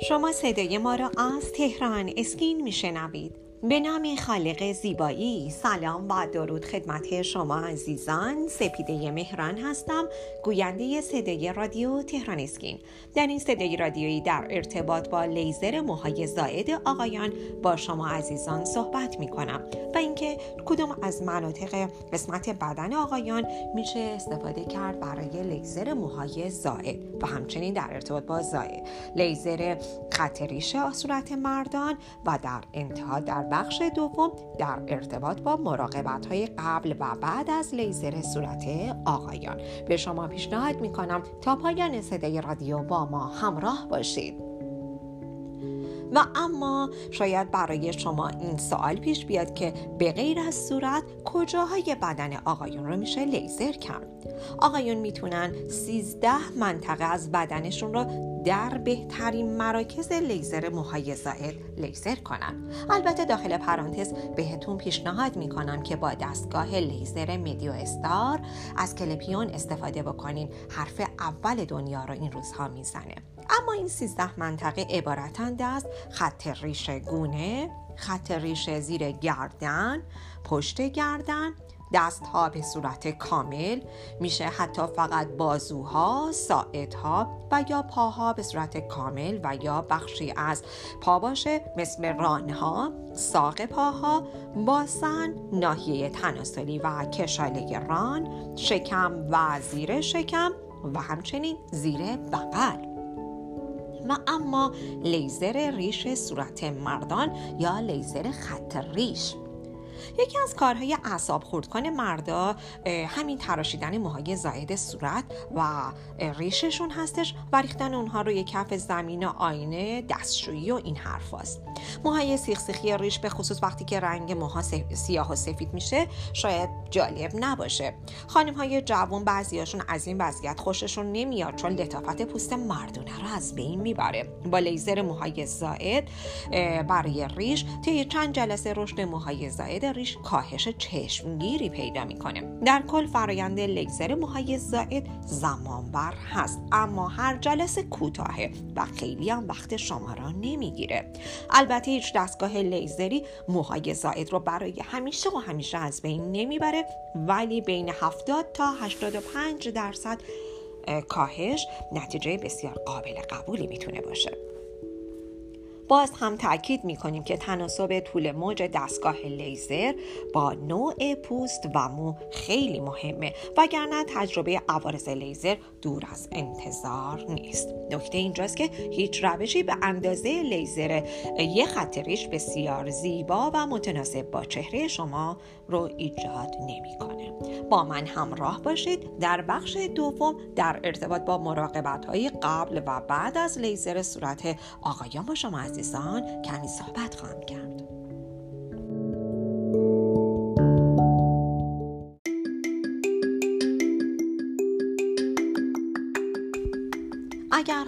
شما صدای ما را از تهران اسکین میشنوید. به نام خالق زیبایی. سلام و درود خدمت شما عزیزان. سپیده مهران هستم گوینده صدای رادیو تهران اسکین. در این صدای رادیویی در ارتباط با لیزر موهای زائد آقایان با شما عزیزان صحبت می کنم و اینکه کدوم از مناطق قسمت بدن آقایان میشه استفاده کرد برای لیزر موهای زائد و همچنین در ارتباط با زائد. لیزر خط ریشه صورت مردان و در انتها در بخش دوم در ارتباط با مراقبت های قبل و بعد از لیزر صورت آقایان. به شما پیشنهاد می کنم تا پایان صدای رادیو با ما همراه باشید. و اما شاید برای شما این سوال پیش بیاد که به غیر از صورت کجاهای بدن آقایون رو میشه لیزر کرد؟ آقایون می‌تونن 13 منطقه از بدنشون رو در بهترین مراکز لیزر موهای زائد لیزر کنن. البته داخل پرانتز بهتون پیشنهاد می‌کنم که با دستگاه لیزر مدیو استار از کلپیون استفاده بکنین. حرف اول دنیا رو این روزها می‌زنه. اما این 13 منطقه عبارتند از خط ریش گونه خط ریش زیر گردن پشت گردن دستها به صورت کامل میشه حتی فقط بازوها، ساعدها و یا پاها به صورت کامل و یا بخشی از پا باشه مثل رانها، ساق پاها، باسن، ناحیه تناسلی و کشاله ران، شکم و زیر شکم و همچنین زیر بغل. و اما لیزر ریش صورت مردان یا لیزر خط ریش. یکی از کارهای اعصاب خورد کنه مردا همین تراشیدن موهای زاید صورت و ریششون هستش و ریختن اونها روی کف زمین آینه دستشویی و این حرف هست. موهای سیخ سیخی ریش به خصوص وقتی که رنگ موها سیاه و سفید میشه شاید جالب نباشه خانم های جوان بعضیاشون از این وضعیت خوششون نمیاد چون لطافت پوست مردونه رو از بین می‌بره با لیزر موهای زائد برای ریش طی چند جلسه رشد موهای زائد ریش کاهش چشمگیری پیدا می‌کنه. در کل فرایند لیزر موهای زائد زمانبر هست اما هر جلسه کوتاهه و خیلی هم وقت شما را نمی‌گیره. البته هیچ دستگاه لیزری موهای زائد رو برای همیشه و همیشه از بین نمی‌بره ولی بین 70 تا 85 درصد کاهش نتیجه بسیار قابل قبولی می‌تونه باشه. باز هم تاکید می کنیم که تناسب طول موج دستگاه لیزر با نوع پوست و مو خیلی مهمه وگرنه تجربه عوارض لیزر دور از انتظار نیست. نکته اینجاست که هیچ روشی به اندازه لیزر یه خط ریش بسیار زیبا و متناسب با چهره شما رو ایجاد نمی‌کنه. با من همراه باشید. در بخش دوم در ارتباط با مراقبت های قبل و بعد از لیزر صورت آقایان با شما عزیزان کمی صحبت خواهم کرد.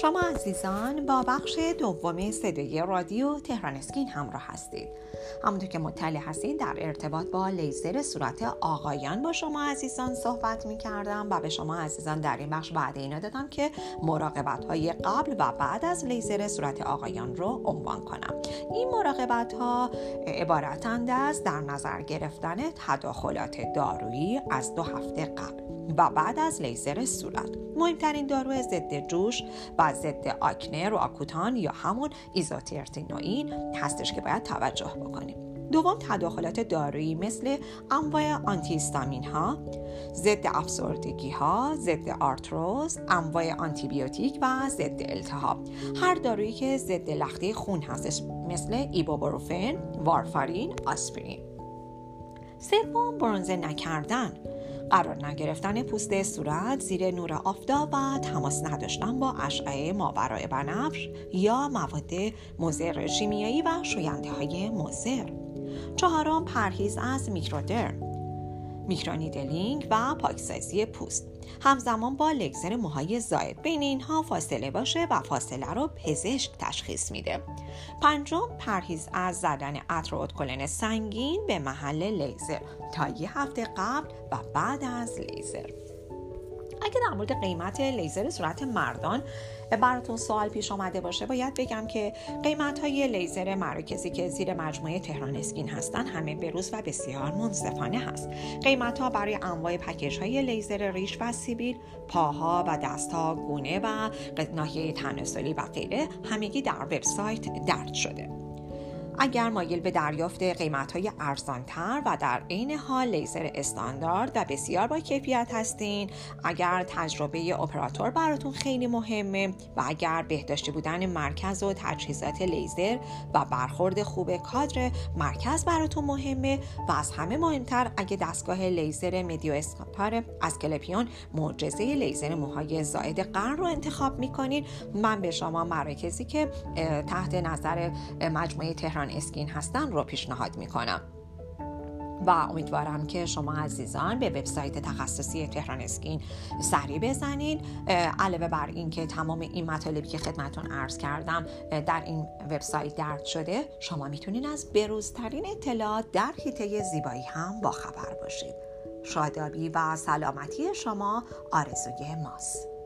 شما عزیزان با بخش دوم صدای رادیو تهران اسکین همراه هستید. همونطور که مطلع هستید در ارتباط با لیزر صورت آقایان با شما عزیزان صحبت می کردم و به شما عزیزان در این بخش وعده اینا دادم که مراقبت های قبل و بعد از لیزر صورت آقایان رو عنوان کنم. این مراقبت ها عبارتند از در نظر گرفتن تداخلات دارویی از دو هفته قبل. و بعد از لیزر صورت. مهمترین دارو ضد جوش و ضد آکنه رو راکوتان یا همون ایزوترتینوئین هستش که باید توجه بکنیم. دوم تداخلات دارویی مثل انواع آنتیستامین ها ضد افسردگی ها ضد آرتروز انواع آنتیبیوتیک و ضد التهاب. هر دارویی که ضد لخته خون هستش مثل ایبوبروفن وارفارین آسپرین. سوم برونزه نکردن. قرار نگرفتن پوست صورت زیر نور آفتاب و تماس نداشتن با اشعه ماورای بنفش یا مواد مضر شیمیایی و شوینده های مضر. چهارم پرهیز از میکرودرم میکرونیدلینگ و پاکسازی پوست. همزمان با لیزر موهای زاید بین اینها فاصله باشه و فاصله رو پزشک تشخیص میده. پنجم پرهیز از زدن عطر کلن سنگین به محل لیزر تا یه هفته قبل و بعد از لیزر. اگه در مورد قیمت لیزر صورت مردان براتون سوال پیش آمده باشه باید بگم که قیمت های لیزر مراکزی که زیر مجموعه تهران اسکین هستن همه بروز و بسیار منصفانه هست. قیمت ها برای انواع پکیج های لیزر ریش و سیبیل پاها و دستها گونه و ناحیه تناسلی و غیره همگی در وبسایت درج شده. اگر مایل به دریافت قیمت های ارزانتر و در عین حال لیزر استاندارد و بسیار با کیفیت هستین اگر تجربه اپراتور براتون خیلی مهمه و اگر بهداشتی بودن مرکز و تجهیزات لیزر و برخورد خوب کادر مرکز براتون مهمه و از همه مهمتر اگه دستگاه لیزر مدیو اسکاپار از کلپیون معجزه لیزر موهای زائد قرن رو انتخاب می‌کنین من به شما مراکزی که تحت نظر مجموعه تهران اسکین هستن رو پیشنهاد می‌کنم. و امیدوارم که شما عزیزان به وبسایت تخصصی تهران اسکین سری بزنید علاوه بر اینکه تمام این مطالبی که خدمتون عرض کردم در این وبسایت درد شده شما می‌تونید از بروزترین اطلاعات در حیطه زیبایی هم باخبر باشید. شادابی و سلامتی شما آرزوی ماست.